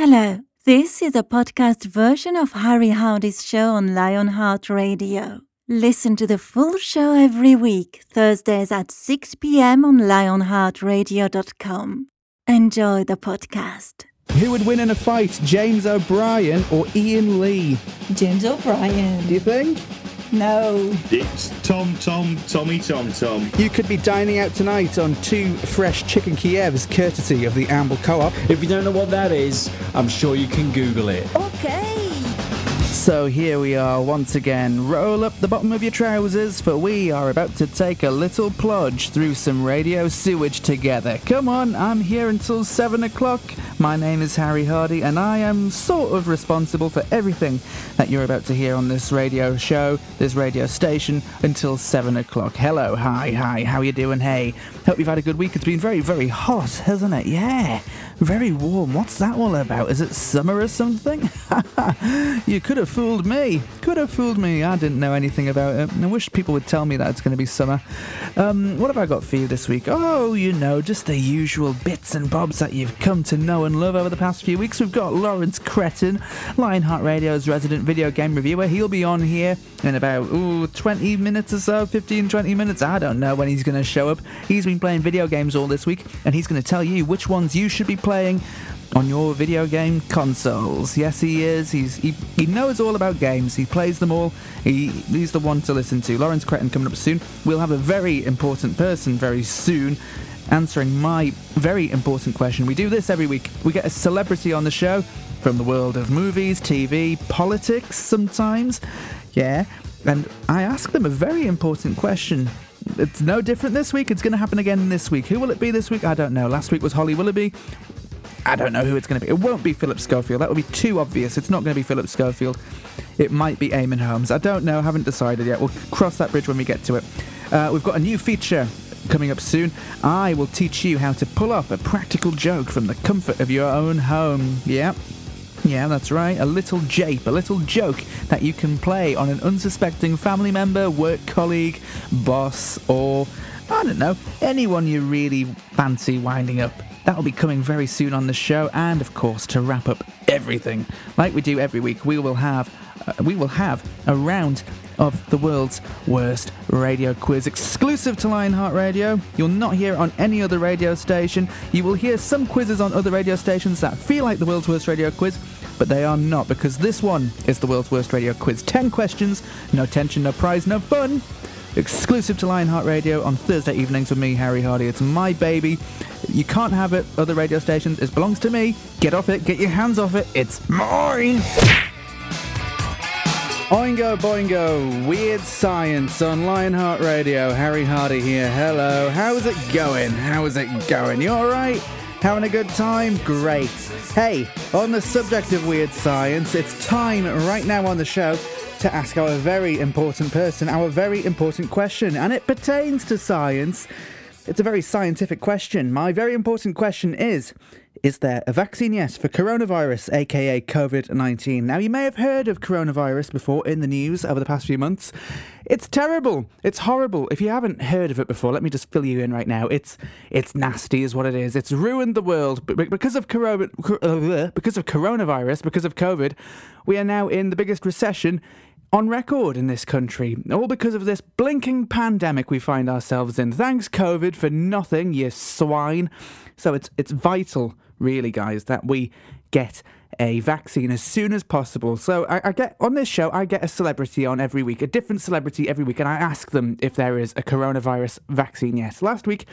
Hello, this is a podcast version of Harry Hardy's show on Lionheart Radio. Listen to the full show every week, Thursdays at 6 p.m. on lionheartradio.com. Enjoy the podcast. Who would win in a fight, James O'Brien or Ian Lee? James O'Brien. Do you think? No. It's Tom, Tom, Tommy, Tom, Tom. You could be dining out tonight on two fresh chicken Kievs, courtesy of the Amble Co-op. If you don't know what that is, I'm sure you can Google it. Okay. So here we are once again. Roll up the bottom of your trousers, for we are about to take a little plunge through some radio sewage together. Come on, I'm here until 7 o'clock. My name is Harry Hardy, and I am sort of responsible for everything that you're about to hear on this radio show, this radio station, until 7 o'clock. Hello, hi, hi, how you doing? Hey, hope you've had a good week. It's been very, very hot, hasn't it? Yeah, very warm. What's that all about? Is it summer or something? you could have fooled me. Could have fooled me. I didn't know anything about it. I wish people would tell me that it's going to be summer. Um, what have I got for you this week? Oh, you know, just the usual bits and bobs that you've come to know and love over the past few weeks. We've got Lawrence Cretin, Lionheart Radio's resident video game reviewer. He'll be on here in about ooh, 20 minutes or so, 15, 20 minutes. I don't know when he's going to show up. He's been playing video games all this week, and he's going to tell you which ones you should be playing on your video game consoles. Yes, he is. He's he, he knows all about games. He plays them all. He he's the one to listen to. Lawrence Cretin coming up soon. We'll have a very important person very soon answering my very important question. We do this every week. We get a celebrity on the show from the world of movies, TV, politics sometimes. Yeah. And I ask them a very important question. It's no different this week. It's going to happen again this week. Who will it be this week? I don't know. Last week was Holly Willoughby. I don't know who it's going to be. It won't be Philip Schofield. That would be too obvious. It's not going to be Philip Schofield. It might be Eamonn Holmes. I don't know. Haven't decided yet. We'll cross that bridge when we get to it. Uh, we've got a new feature coming up soon. I will teach you how to pull off a practical joke from the comfort of your own home. Yeah. Yeah, that's right. A little jape, a little joke that you can play on an unsuspecting family member, work colleague, boss, or I don't know, anyone you really fancy winding up. That'll be coming very soon on the show, and of course, to wrap up everything, like we do every week, we will have uh, we will have a round of the world's worst radio quiz exclusive to Lionheart Radio. You'll not hear it on any other radio station. You will hear some quizzes on other radio stations that feel like the world's worst radio quiz, but they are not because this one is the world's worst radio quiz. 10 questions, no tension, no prize, no fun. Exclusive to Lionheart Radio on Thursday evenings with me, Harry Hardy. It's my baby. You can't have it other radio stations. It belongs to me. Get off it. Get your hands off it. It's mine. Oingo Boingo, Weird Science on Lionheart Radio. Harry Hardy here. Hello. How's it going? How is it going? You alright? Having a good time? Great. Hey, on the subject of weird science, it's time right now on the show to ask our very important person our very important question, and it pertains to science. It's a very scientific question. My very important question is Is there a vaccine, yes, for coronavirus, aka COVID 19? Now, you may have heard of coronavirus before in the news over the past few months. It's terrible. It's horrible. If you haven't heard of it before, let me just fill you in right now. It's it's nasty, is what it is. It's ruined the world because of corona, because of coronavirus, because of COVID. We are now in the biggest recession on record in this country, all because of this blinking pandemic we find ourselves in. Thanks, COVID, for nothing, you swine. So it's it's vital, really, guys, that we get a vaccine as soon as possible. So I, I, get on this show, I get a celebrity on every week, a different celebrity every week, and I ask them if there is a coronavirus vaccine yet. Last week,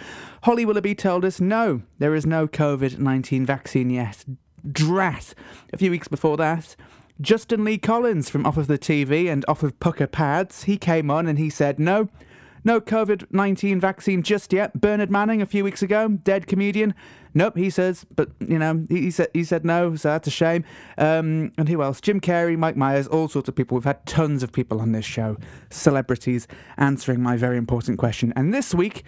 Holly Willoughby told us no, there is no COVID 19 vaccine yet. Drat. A few weeks before that, Justin Lee Collins from Off of the TV and Off of Pucker Pads, he came on and he said, no, no COVID 19 vaccine just yet. Bernard Manning a few weeks ago, dead comedian. Nope, he says, but you know, he, he said he said no, so that's a shame. Um, and who else? Jim Carrey, Mike Myers, all sorts of people. We've had tons of people on this show, celebrities answering my very important question. And this week,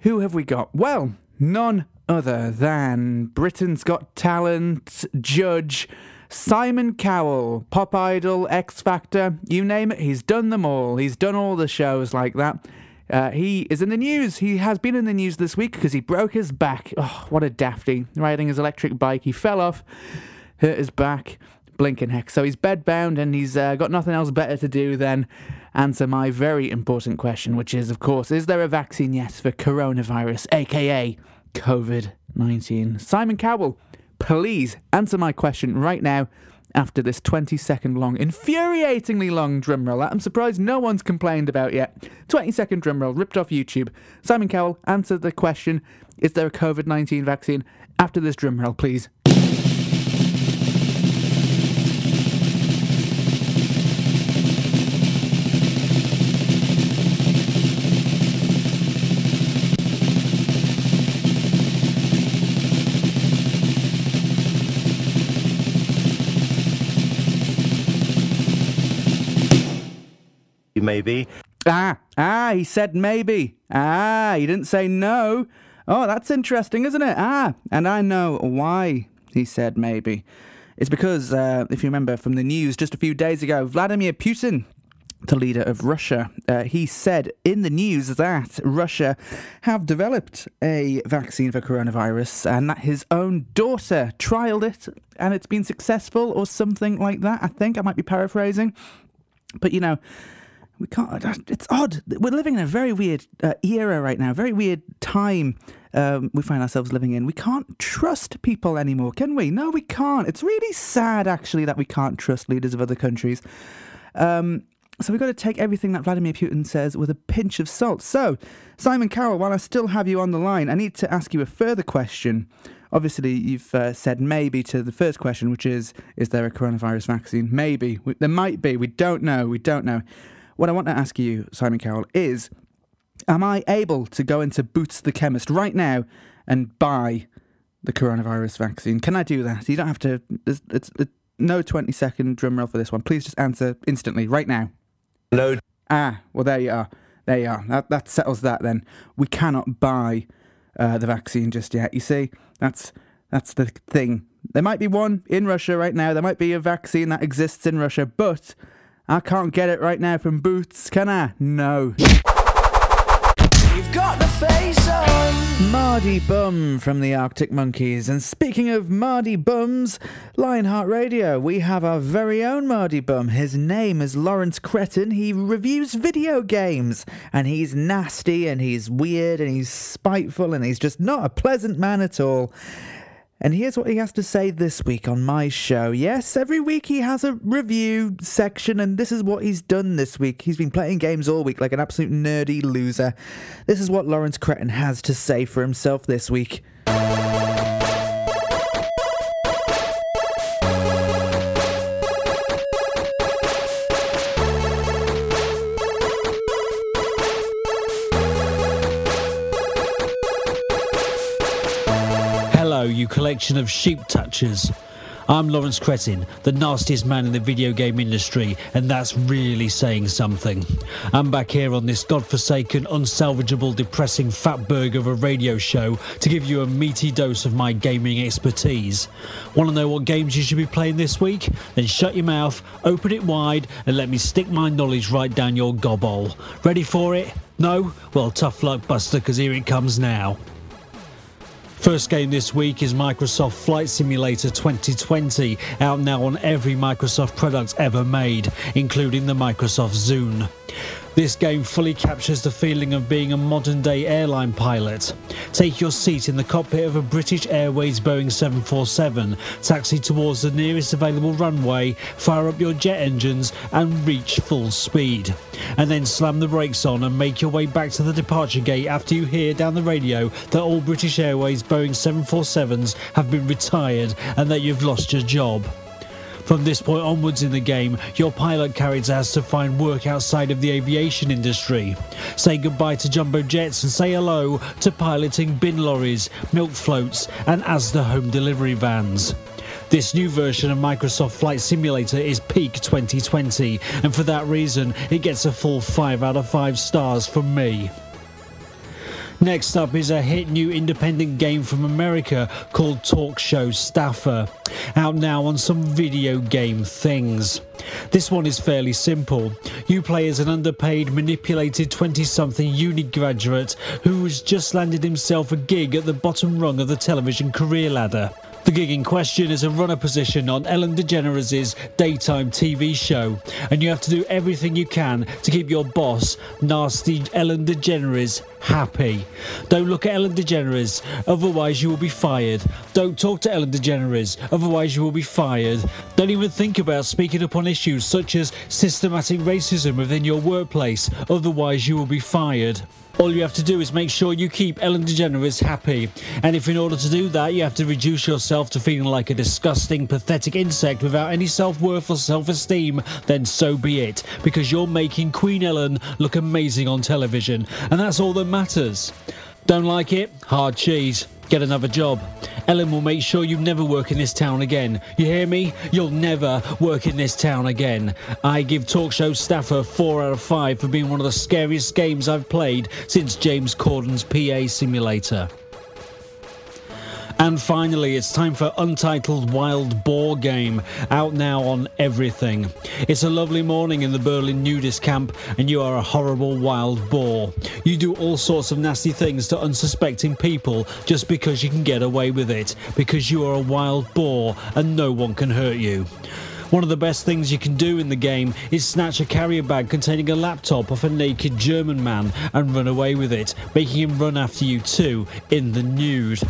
who have we got? Well, none other than Britain's Got Talent judge. Simon Cowell, Pop Idol, X Factor, you name it, he's done them all. He's done all the shows like that. Uh, he is in the news. He has been in the news this week because he broke his back. Oh, what a dafty. Riding his electric bike, he fell off hurt his back, blinking heck. So he's bedbound and he's uh, got nothing else better to do than answer my very important question, which is, of course, is there a vaccine yet for coronavirus, aka COVID 19? Simon Cowell, please answer my question right now after this 20 second long, infuriatingly long drumroll. I'm surprised no one's complained about yet. 20 second drumroll ripped off YouTube. Simon Cowell, answer the question Is there a COVID 19 vaccine? After this drumroll, please. Maybe. Ah, ah, he said maybe. Ah, he didn't say no. Oh, that's interesting, isn't it? Ah, and I know why he said maybe. It's because, uh, if you remember from the news just a few days ago, Vladimir Putin, the leader of Russia, uh, he said in the news that Russia have developed a vaccine for coronavirus and that his own daughter trialed it and it's been successful or something like that. I think I might be paraphrasing. But you know, we can't. It's odd. We're living in a very weird uh, era right now. Very weird time. Um, we find ourselves living in. We can't trust people anymore, can we? No, we can't. It's really sad, actually, that we can't trust leaders of other countries. Um, so we've got to take everything that Vladimir Putin says with a pinch of salt. So, Simon Cowell, while I still have you on the line, I need to ask you a further question. Obviously, you've uh, said maybe to the first question, which is Is there a coronavirus vaccine? Maybe. There might be. We don't know. We don't know. What I want to ask you, Simon Cowell, is Am I able to go into Boots the Chemist right now and buy the coronavirus vaccine? Can I do that? You don't have to. It's, it's, it's no 20 second drum roll for this one. Please just answer instantly, right now. No. Ah, well, there you are. There you are. That, that settles that then. We cannot buy uh, the vaccine just yet. You see, that's that's the thing. There might be one in Russia right now. There might be a vaccine that exists in Russia, but I can't get it right now from Boots, can I? No. You've got the face on. Mardy Bum from the Arctic Monkeys. And speaking of Mardy Bums, Lionheart Radio, we have our very own Mardy Bum. His name is Lawrence Cretin. He reviews video games. And he's nasty and he's weird and he's spiteful and he's just not a pleasant man at all. And here's what he has to say this week on my show. Yes, every week he has a review section, and this is what he's done this week. He's been playing games all week like an absolute nerdy loser. This is what Lawrence Cretin has to say for himself this week. You collection of sheep touchers. I'm Lawrence Cretin, the nastiest man in the video game industry, and that's really saying something. I'm back here on this godforsaken, unsalvageable, depressing fat burger of a radio show to give you a meaty dose of my gaming expertise. Want to know what games you should be playing this week? Then shut your mouth, open it wide, and let me stick my knowledge right down your gobble. Ready for it? No? Well, tough luck, Buster, because here it comes now. First game this week is Microsoft Flight Simulator 2020, out now on every Microsoft product ever made, including the Microsoft Zune. This game fully captures the feeling of being a modern day airline pilot. Take your seat in the cockpit of a British Airways Boeing 747, taxi towards the nearest available runway, fire up your jet engines, and reach full speed. And then slam the brakes on and make your way back to the departure gate after you hear down the radio that all British Airways Boeing 747s have been retired and that you've lost your job. From this point onwards in the game, your pilot character has to find work outside of the aviation industry. Say goodbye to jumbo jets and say hello to piloting bin lorries, milk floats, and Asda home delivery vans. This new version of Microsoft Flight Simulator is peak 2020, and for that reason, it gets a full 5 out of 5 stars from me. Next up is a hit new independent game from America called Talk Show Staffer, out now on some video game things. This one is fairly simple. You play as an underpaid, manipulated 20 something uni graduate who has just landed himself a gig at the bottom rung of the television career ladder. The gig in question is a runner position on Ellen DeGeneres' daytime TV show, and you have to do everything you can to keep your boss, nasty Ellen DeGeneres, happy. Don't look at Ellen DeGeneres, otherwise you will be fired. Don't talk to Ellen DeGeneres, otherwise you will be fired. Don't even think about speaking up on issues such as systematic racism within your workplace, otherwise you will be fired. All you have to do is make sure you keep Ellen DeGeneres happy. And if in order to do that you have to reduce yourself to feeling like a disgusting, pathetic insect without any self worth or self esteem, then so be it. Because you're making Queen Ellen look amazing on television. And that's all that matters. Don't like it? Hard cheese. Get another job. Ellen will make sure you never work in this town again. You hear me? You'll never work in this town again. I give talk show staffer 4 out of 5 for being one of the scariest games I've played since James Corden's PA simulator. And finally, it's time for Untitled Wild Boar Game, out now on everything. It's a lovely morning in the Berlin nudist camp, and you are a horrible wild boar. You do all sorts of nasty things to unsuspecting people just because you can get away with it, because you are a wild boar and no one can hurt you. One of the best things you can do in the game is snatch a carrier bag containing a laptop off a naked German man and run away with it, making him run after you too in the nude.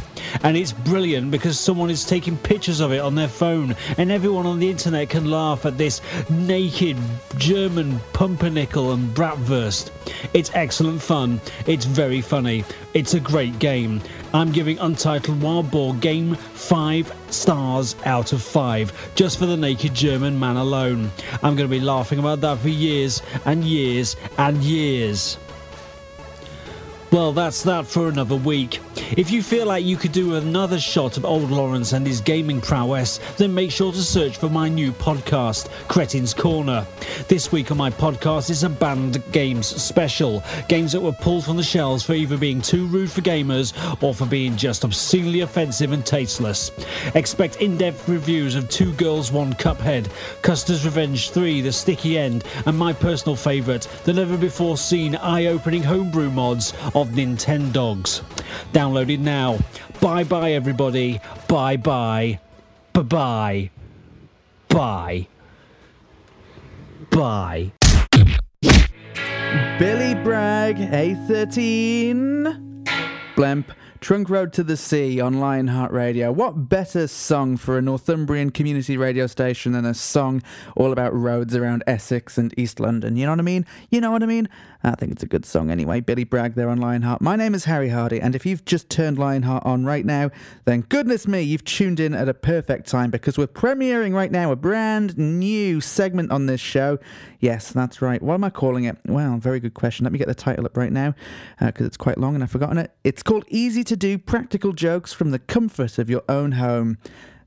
And it's brilliant because someone is taking pictures of it on their phone, and everyone on the internet can laugh at this naked German pumpernickel and bratwurst. It's excellent fun, it's very funny, it's a great game. I'm giving Untitled Wild Boar Game 5 stars out of 5, just for the naked German man alone. I'm going to be laughing about that for years and years and years. Well, that's that for another week. If you feel like you could do another shot of old Lawrence and his gaming prowess, then make sure to search for my new podcast, Cretin's Corner. This week on my podcast is a banned games special. Games that were pulled from the shelves for either being too rude for gamers or for being just obscenely offensive and tasteless. Expect in depth reviews of Two Girls, One Cuphead, Custer's Revenge 3, The Sticky End, and my personal favourite, the never before seen eye opening homebrew mods of Nintendogs. Download it now. Bye bye, everybody. Bye bye. Bye bye. Bye. Bye. Billy Bragg, A13. Blemp, Trunk Road to the Sea on Lionheart Radio. What better song for a Northumbrian community radio station than a song all about roads around Essex and East London? You know what I mean? You know what I mean? I think it's a good song anyway. Billy Bragg there on Lionheart. My name is Harry Hardy, and if you've just turned Lionheart on right now, then goodness me, you've tuned in at a perfect time because we're premiering right now a brand new segment on this show. Yes, that's right. What am I calling it? Well, very good question. Let me get the title up right now because uh, it's quite long and I've forgotten it. It's called Easy to Do Practical Jokes from the Comfort of Your Own Home.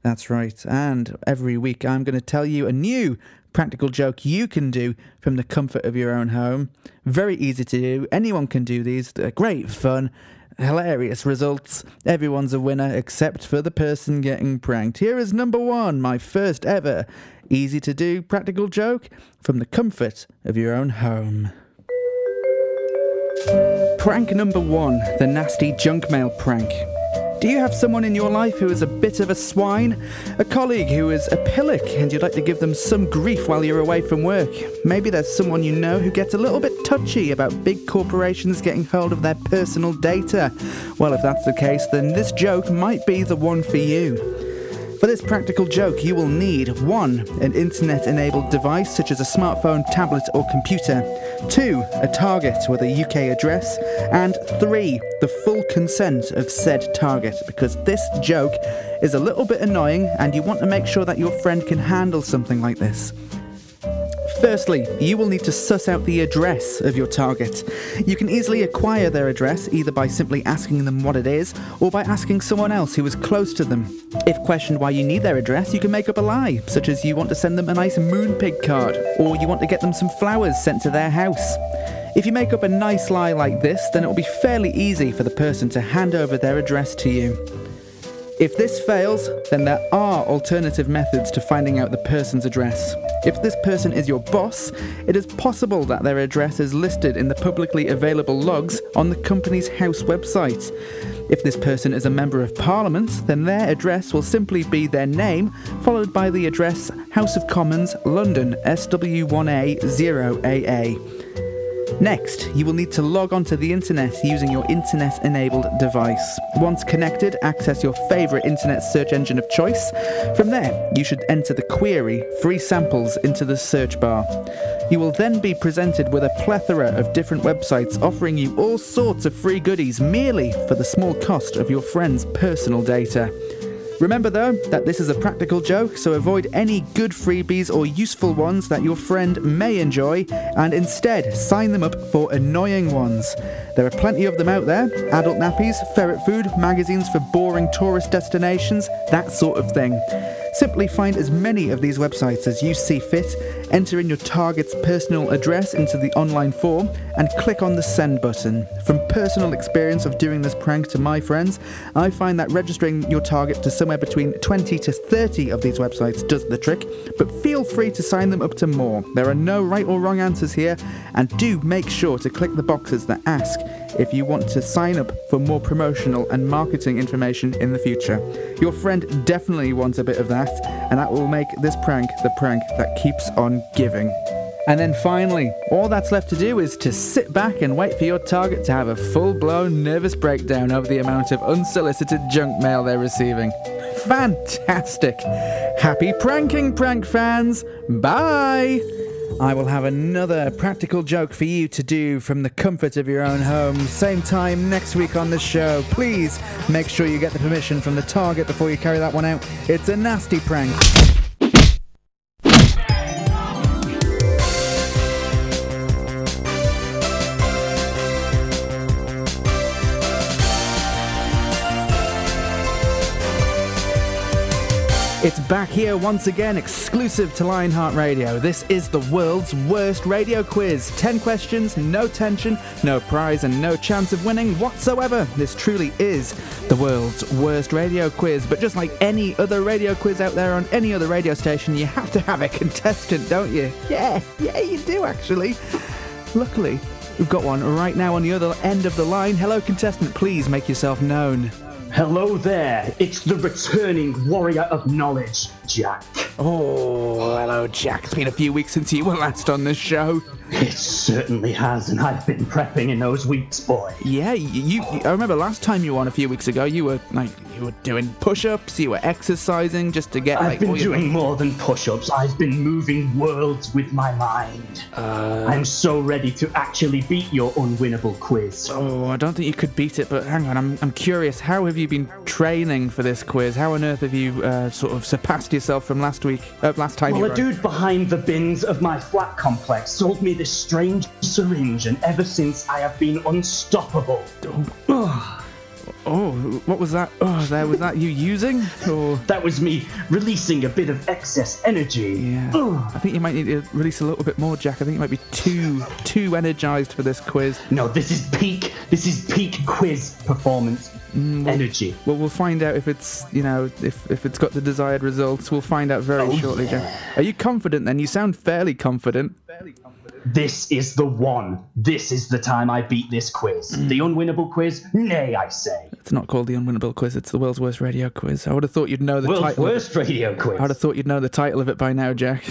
That's right. And every week I'm going to tell you a new practical joke you can do from the comfort of your own home. Very easy to do. Anyone can do these. They're great fun. Hilarious results. Everyone's a winner except for the person getting pranked. Here is number one, my first ever easy to do practical joke from the comfort of your own home. Prank number one the nasty junk mail prank. Do you have someone in your life who is a bit of a swine? A colleague who is a pillock and you'd like to give them some grief while you're away from work? Maybe there's someone you know who gets a little bit touchy about big corporations getting hold of their personal data. Well, if that's the case, then this joke might be the one for you. For this practical joke, you will need 1. An internet enabled device such as a smartphone, tablet, or computer, 2. A target with a UK address, and 3. The full consent of said target, because this joke is a little bit annoying and you want to make sure that your friend can handle something like this. Firstly, you will need to suss out the address of your target. You can easily acquire their address either by simply asking them what it is or by asking someone else who is close to them. If questioned why you need their address, you can make up a lie, such as you want to send them a nice moonpig card or you want to get them some flowers sent to their house. If you make up a nice lie like this, then it will be fairly easy for the person to hand over their address to you. If this fails, then there are alternative methods to finding out the person's address. If this person is your boss, it is possible that their address is listed in the publicly available logs on the Companies House website. If this person is a member of parliament, then their address will simply be their name, followed by the address House of Commons, London, SW1A0AA. Next, you will need to log onto the internet using your internet enabled device. Once connected, access your favourite internet search engine of choice. From there, you should enter the query free samples into the search bar. You will then be presented with a plethora of different websites offering you all sorts of free goodies merely for the small cost of your friend's personal data. Remember though that this is a practical joke, so avoid any good freebies or useful ones that your friend may enjoy and instead sign them up for annoying ones. There are plenty of them out there adult nappies, ferret food, magazines for boring tourist destinations, that sort of thing. Simply find as many of these websites as you see fit, enter in your target's personal address into the online form, and click on the send button. From personal experience of doing this prank to my friends, I find that registering your target to somewhere between 20 to 30 of these websites does the trick, but feel free to sign them up to more. There are no right or wrong answers here, and do make sure to click the boxes that ask if you want to sign up for more promotional and marketing information in the future. Your friend definitely wants a bit of that, and that will make this prank the prank that keeps on giving. And then finally, all that's left to do is to sit back and wait for your target to have a full blown nervous breakdown over the amount of unsolicited junk mail they're receiving. Fantastic! Happy pranking, prank fans! Bye! I will have another practical joke for you to do from the comfort of your own home. Same time next week on the show. Please make sure you get the permission from the target before you carry that one out. It's a nasty prank. It's back here once again, exclusive to Lionheart Radio. This is the world's worst radio quiz. 10 questions, no tension, no prize, and no chance of winning whatsoever. This truly is the world's worst radio quiz. But just like any other radio quiz out there on any other radio station, you have to have a contestant, don't you? Yeah, yeah, you do actually. Luckily, we've got one right now on the other end of the line. Hello, contestant, please make yourself known. Hello there, it's the returning warrior of knowledge, Jack. Oh, hello, Jack. It's been a few weeks since you were last on this show. It certainly has, and I've been prepping in those weeks, boy. Yeah, you, you. I remember last time you were on a few weeks ago. You were like, you were doing push-ups. You were exercising just to get I've like. been all your- doing more than push ups, I've been moving worlds with my mind. Uh. I'm so ready to actually beat your unwinnable quiz. Oh, I don't think you could beat it. But hang on, I'm, I'm curious. How have you been training for this quiz? How on earth have you uh, sort of surpassed yourself from last week? Uh, last time Well, a dude behind the bins of my flat complex sold me this strange syringe, and ever since I have been unstoppable. Oh, oh what was that? Oh, there was that you using? Or That was me releasing a bit of excess energy. yeah. Ugh. I think you might need to release a little bit more, Jack. I think you might be too too energized for this quiz. No, this is peak. This is peak quiz performance Mm, energy. Well, we'll find out if it's you know if if it's got the desired results. We'll find out very Oh, shortly, Jack. Are you confident? Then you sound fairly confident. This is the one. This is the time I beat this quiz. Mm. The unwinnable quiz? Nay, I say. It's not called the unwinnable quiz. It's the world's worst radio quiz. I would have thought you'd know the World's title. of it. worst radio quiz. I would have thought you'd know the title of it by now, Jack.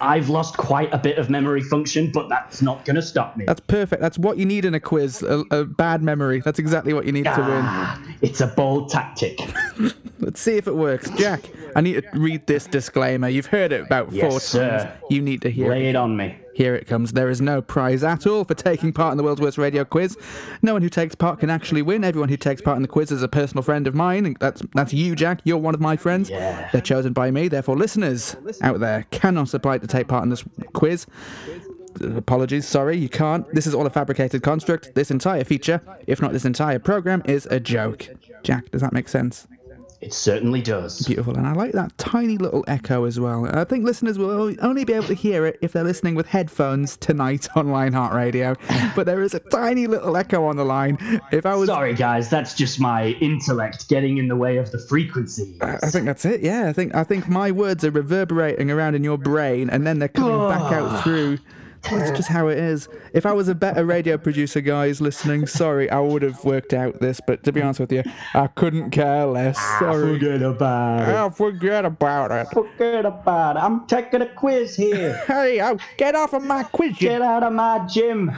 I've lost quite a bit of memory function, but that's not going to stop me. That's perfect. That's what you need in a quiz. A, a bad memory. That's exactly what you need to win. Ah, it's a bold tactic. Let's see if it works, Jack. I need to read this disclaimer. You've heard it about Yes, four sir. times. You need to hear Lay it. it on me. Here it comes. There is no prize at all for taking part in the world's worst radio quiz. No one who takes part can actually win. Everyone who takes part in the quiz is a personal friend of mine. and That's that's you, Jack. You're one of my friends. Yeah. They're chosen by me. Therefore, listeners out there cannot apply to take part in this quiz. Apologies, sorry, you can't. This is all a fabricated construct. This entire feature, if not this entire program, is a joke. Jack, does that make sense? It certainly does. Beautiful, and I like that tiny little echo as well. I think listeners will only be able to hear it if they're listening with headphones tonight on Lionheart Radio. But there is a tiny little echo on the line. If I was, Sorry, guys, that's just my intellect getting in the way of the frequencies. I think that's it. Yeah, I think I think my words are reverberating around in your brain, and then they're coming back out through. That's just how it is. If I was a better radio producer, guys listening, sorry, I would have worked out this. But to be honest with you, I couldn't care less. Ah, sorry. Forget about it. Oh, forget about it. Forget about it. I'm taking a quiz here. Hey, oh, get off of my quiz. Get out of my gym.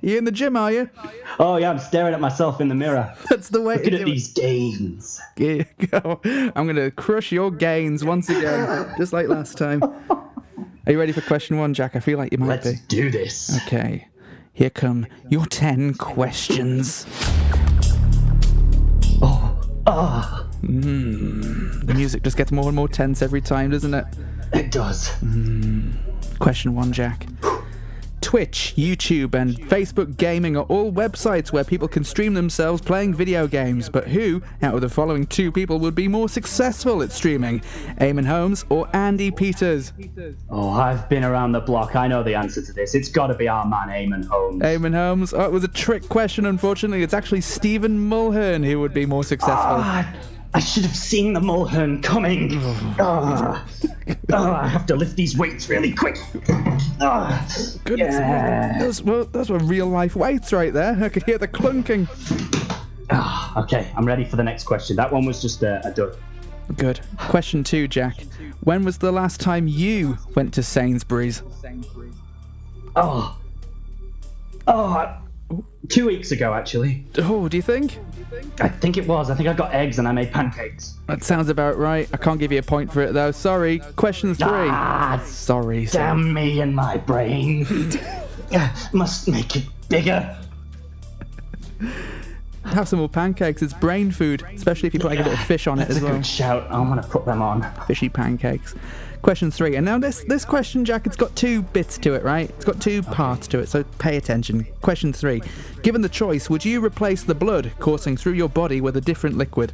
you in the gym, are you? Oh, yeah, I'm staring at myself in the mirror. That's the way Looking at it. these gains. Yeah, go. I'm going to crush your gains once again, just like last time. Are you ready for question one, Jack? I feel like you might be. Let's do this. Okay, here come your 10 questions. Oh, ah, The music just gets more and more tense every time, doesn't it? it does. Question one, Jack. Twitch, YouTube, and Facebook Gaming are all websites where people can stream themselves playing video games. But who, out of the following two people, would be more successful at streaming? Eamonn Holmes or Andy Peters? Oh, I've been around the block. I know the answer to this. It's got to be our man, Eamonn Holmes. Eamonn Holmes. Oh, it was a trick question, unfortunately. It's actually Stephen Mulhern who would be more successful. Ah, I should have seen the Mulhern coming. Ah. Ah, I have to lift these weights really quick. Ah. Goodness me. Yeah. Those, were, those were real life weights right there. I could hear the clunking. Ah, okay, I'm ready for the next question. That one was just a, a duck. Good. Question two, Jack. When was the last time you went to Sainsbury's? Oh. Oh, two weeks ago, actually. Oh, do you think? I think it was. I think I got eggs and I made pancakes. That sounds about right. I can't give you a point for it though. Sorry. Question three. Ah, Sorry. sorry. damn me and my brain. Must make it bigger. Have some more pancakes. It's brain food, especially if you put like a bit of fish on it That's as a well. good shout. I'm gonna put them on. Fishy pancakes. Question three. And now this this question, Jack, it's got two bits to it, right? It's got two parts to it, so pay attention. Question three. Given the choice, would you replace the blood coursing through your body with a different liquid?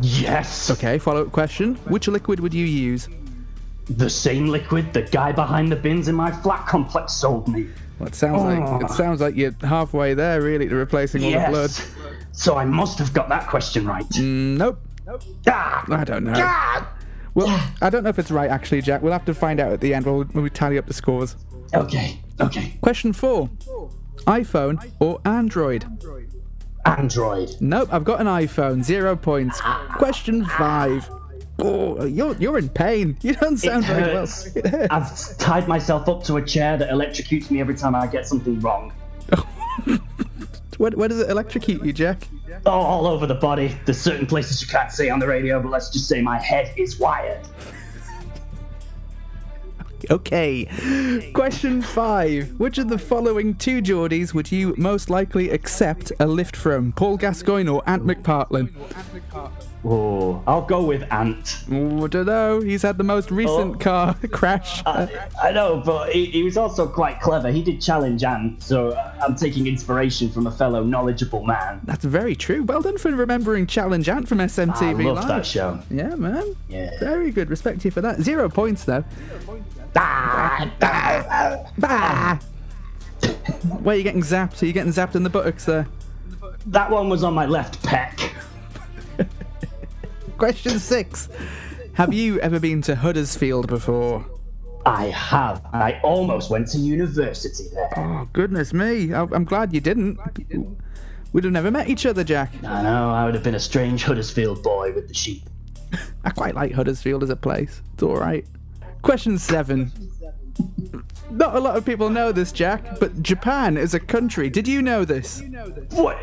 Yes. Okay, follow up question. Which liquid would you use? The same liquid the guy behind the bins in my flat complex sold me. Well, it sounds like it sounds like you're halfway there, really, to replacing all the blood. Yes. So I must have got that question right. Mm, nope, Ah, I don't know. ah. Well, I don't know if it's right actually, Jack. We'll have to find out at the end when we- when we tally up the scores. Okay. Okay. Question four: iPhone or Android? Android. Nope, I've got an iPhone. Zero points. Question five. Oh, you're you're in pain. You don't sound very well. hurts. It hurts. I've tied myself up to a chair that electrocutes me every time I get something wrong. Where, where does it electrocute you, Jack? Oh, all over the body. There's certain places you can't say on the radio, but let's just say my head is wired. Okay. Question five. Which of the following two Geordies would you most likely accept a lift from? Paul Gascoigne or Ant McPartlin? Oh, I'll go with Ant. Oh, I don't know. He's had the most recent Oh. car crash. I, I know, but he, he was also quite clever. He did challenge Ant, so I'm taking inspiration from a fellow knowledgeable man. That's very true. Well done for remembering Challenge Ant from SMTV. I SMTV love Live. that show. Yeah, man. Yeah. Very good. Respect to you for that. Zero points, though. Ah, Bah! Where are you getting zapped? Are you getting zapped in the buttocks there? that one was on my left pec. Question six. Have you ever been to Huddersfield before? I have. I almost went to university there. Oh, goodness me. I- I'm glad you didn't. We'd have never met each other, Jack. I know, I would have been a strange Huddersfield boy with the sheep. I quite like Huddersfield as a place. It's alright. Question seven. Not a lot of people know this, Jack, but Japan is a country. Did you know this? What?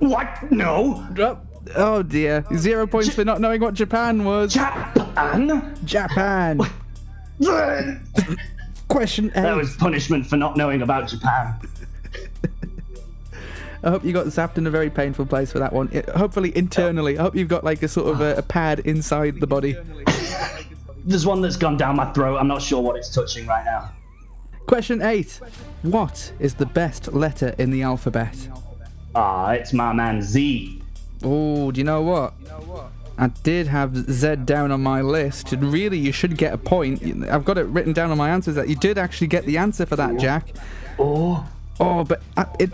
What? No. Oh, oh dear. Zero points for not knowing what Japan was. Japan? Japan. that Question eight. was punishment for not knowing about Japan. I hope you got zapped in a very painful place for that one. It- hopefully internally. I hope you've got like a sort of a, a pad inside the body. There's one that's gone down my throat. I'm not sure what it's touching right now. Question eight. What is the best letter in the alphabet? Ah, it's my man Z. Oh, do you know what? I did have Z down on my list, and really, you should get a point. I've got it written down on my answers that you did actually get the answer for that, Jack. Oh, Oh, but I, it,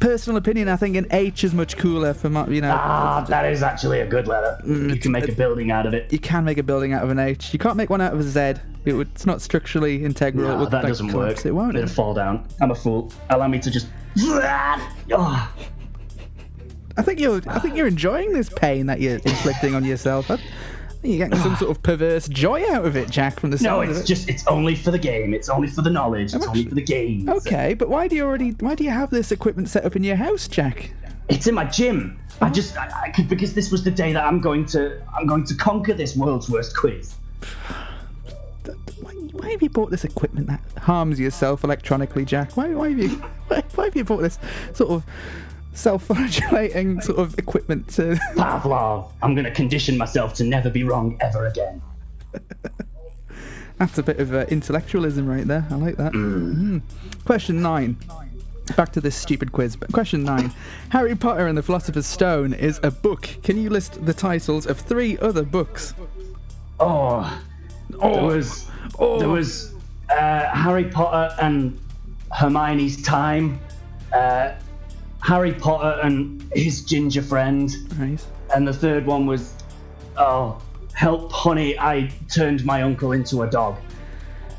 personal opinion, I think an H is much cooler for my, you know. ah, that is actually a good letter. Mm, you can make a building out of it. You can make a building out of an H. You can't make one out of a Z. It would, it's not structurally integral. it No, would, that like, doesn't collapse. work. It won't. It'll fall down. I'm a fool. Allow me to just. Oh, I think you're. I think you're enjoying this pain that you're inflicting on yourself. I think you're getting some sort of perverse joy out of it, Jack. From the no, of it's it. just. It's only for the game. It's only for the knowledge. It's only for the game. Okay, but why do you already? Why do you have this equipment set up in your house, Jack? It's in my gym. I just. I, I could because this was the day that I'm going to. I'm going to conquer this world's worst quiz. Why, why have you bought this equipment that harms yourself electronically, Jack? Why, why have you? Why, why have you bought this sort of self-flagellating sort of equipment to? Pavlov. I'm going to condition myself to never be wrong ever again. That's a bit of uh, intellectualism right there. I like that. Mm. Question nine. Back to this stupid quiz. But question nine. Harry Potter and the Philosopher's Stone is a book. Can you list the titles of three other books? Oh, there was. Oh. There was uh, Harry Potter and Hermione's time. Uh, Harry Potter and his ginger friend. Right. And the third one was, oh, help, honey, I turned my uncle into a dog.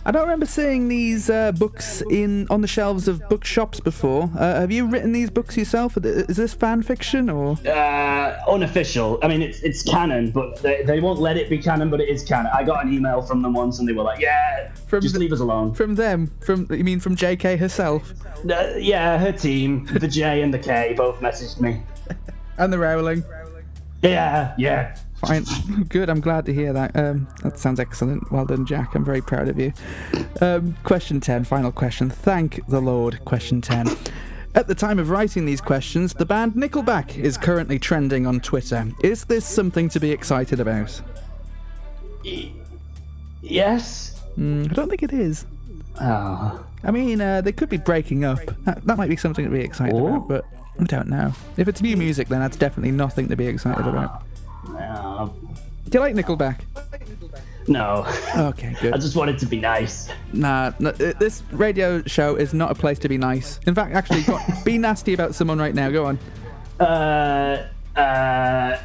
I don't remember seeing these uh, books in on the shelves of bookshops before. Uh, have you written these books yourself? Is this fan fiction or? Uh, unofficial. I mean, it's it's canon, but they, they won't let it be canon, but it is canon. I got an email from them once, and they were like, "Yeah, From just the- leave us alone." From them? From you mean from J.K. herself Uh, yeah, her team, the J and the K, both messaged me. and the Rowling? Yeah, yeah. Fine, good. I'm glad to hear that. Um, that sounds excellent. Well done, Jack. I'm very proud of you. Um, question ten, final question. Thank the Lord. Question ten. At the time of writing these questions, the band Nickelback is currently trending on Twitter. Is this something to be excited about? Yes. Mm, I don't think it is. Oh. I mean, uh, they could be breaking up. That, that might be something to be excited Oh. about, but I don't know. If it's new music, then that's definitely nothing to be excited about. No. Do you like Nickelback? No. Okay, good. I just wanted to be nice. Nah, no, uh, this radio show is not a place to be nice. In fact, actually, go be nasty about someone right now. Go on. Uh, uh,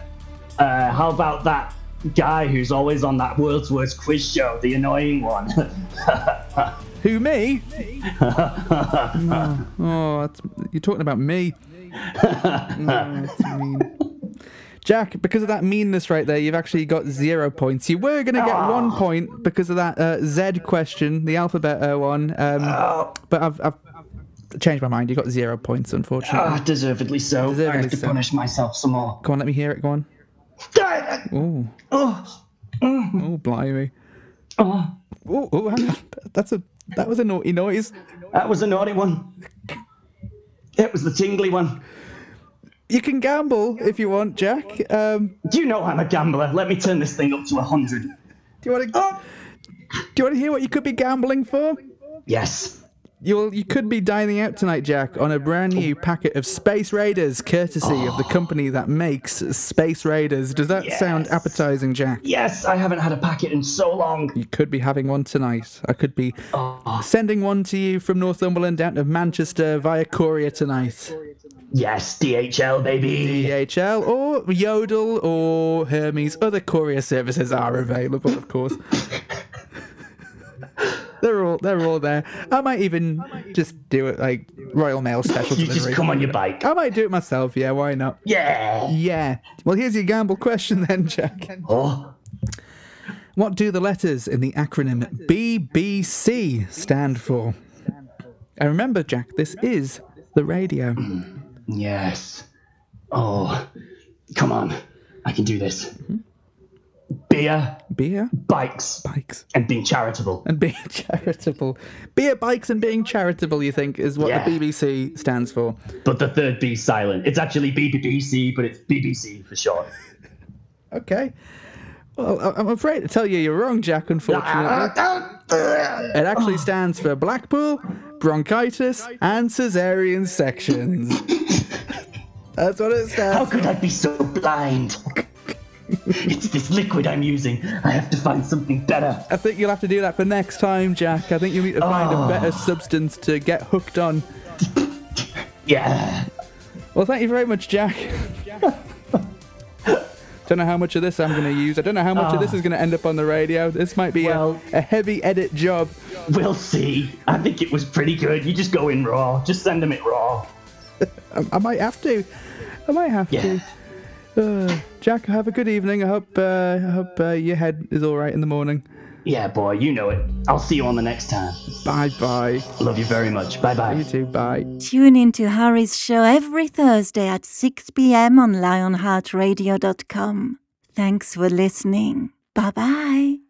uh, how about that guy who's always on that world's worst quiz show, the annoying one? Who, me? oh, oh, that's, you're talking about me. Oh, that's mean. Jack, because of that meanness right there, you've actually got zero points. You were going to get one point because of that uh, Z question, the alphabet uh, one. Um, but I've, I've changed my mind. You got zero points, unfortunately. Ah, deservedly so. I have to so. punish myself some more. Go on, let me hear it. Go on. Oh, Oh, oh, blimey. oh, Oh, oh, hang on. That's a that was a naughty noise. that was a naughty one. It was the tingly one. You can gamble if you want, Jack. Um, Do you know I'm a gambler? Let me turn this thing up to a hundred. do you want to? Oh, Do you want to hear what you could be gambling for? yes. You'll you could be dining out tonight, Jack, on a brand new packet of Space Raiders, courtesy of the company that makes Space Raiders. Does that sound appetizing, Jack? Yes, I haven't had a packet in so long. You could be having one tonight. I could be Oh, sending one to you from Northumberland down to Manchester via courier tonight. Yes, DHL, baby. DHL or Yodel or Hermes. Other courier services are available, of course. they're all they're all there. I might even just do it like Royal Mail special You delivery. just come on your bike. I might do it myself. Yeah, why not? Yeah. Yeah. Well, here's your gamble question then, Jack. Oh, What do the letters in the acronym BBC stand for? And remember, Jack, this is the radio. Mm. Yes. Oh, come on. I can do this. Beer, Beer, bikes, bikes, and being charitable. and being charitable. Beer, bikes, and being charitable, you think, is what Yeah. the BBC stands for. But the third B silent. It's actually BBBC, but it's BBC for short. Okay. Well, I'm afraid to tell you you're wrong, Jack, unfortunately. It actually stands for Blackpool, bronchitis, and cesarean sections. That's what it says. How could I be so blind? it's this liquid I'm using. I have to find something better. I think you'll have to do that for next time, Jack. I think you'll need to find Oh. a better substance to get hooked on. Yeah. Well, thank you very much, Jack. Don't know how much of this I'm going to use. I don't know how much of this is going to end up on the radio. This might be a- a, heavy edit job. We'll see. I think it was pretty good. You just go in raw. Just send them it raw. I, I might have to. I might have Yeah. to. Uh, Jack, have a good evening. I hope uh, I hope uh, your head is all right in the morning. Yeah, boy, you know it. I'll see you on the next time. Bye bye. Love you very much. Bye bye. You too. Bye. Tune in to Harry's show every Thursday at 6 p.m. on lionheartradio.com. Thanks for listening. Bye bye.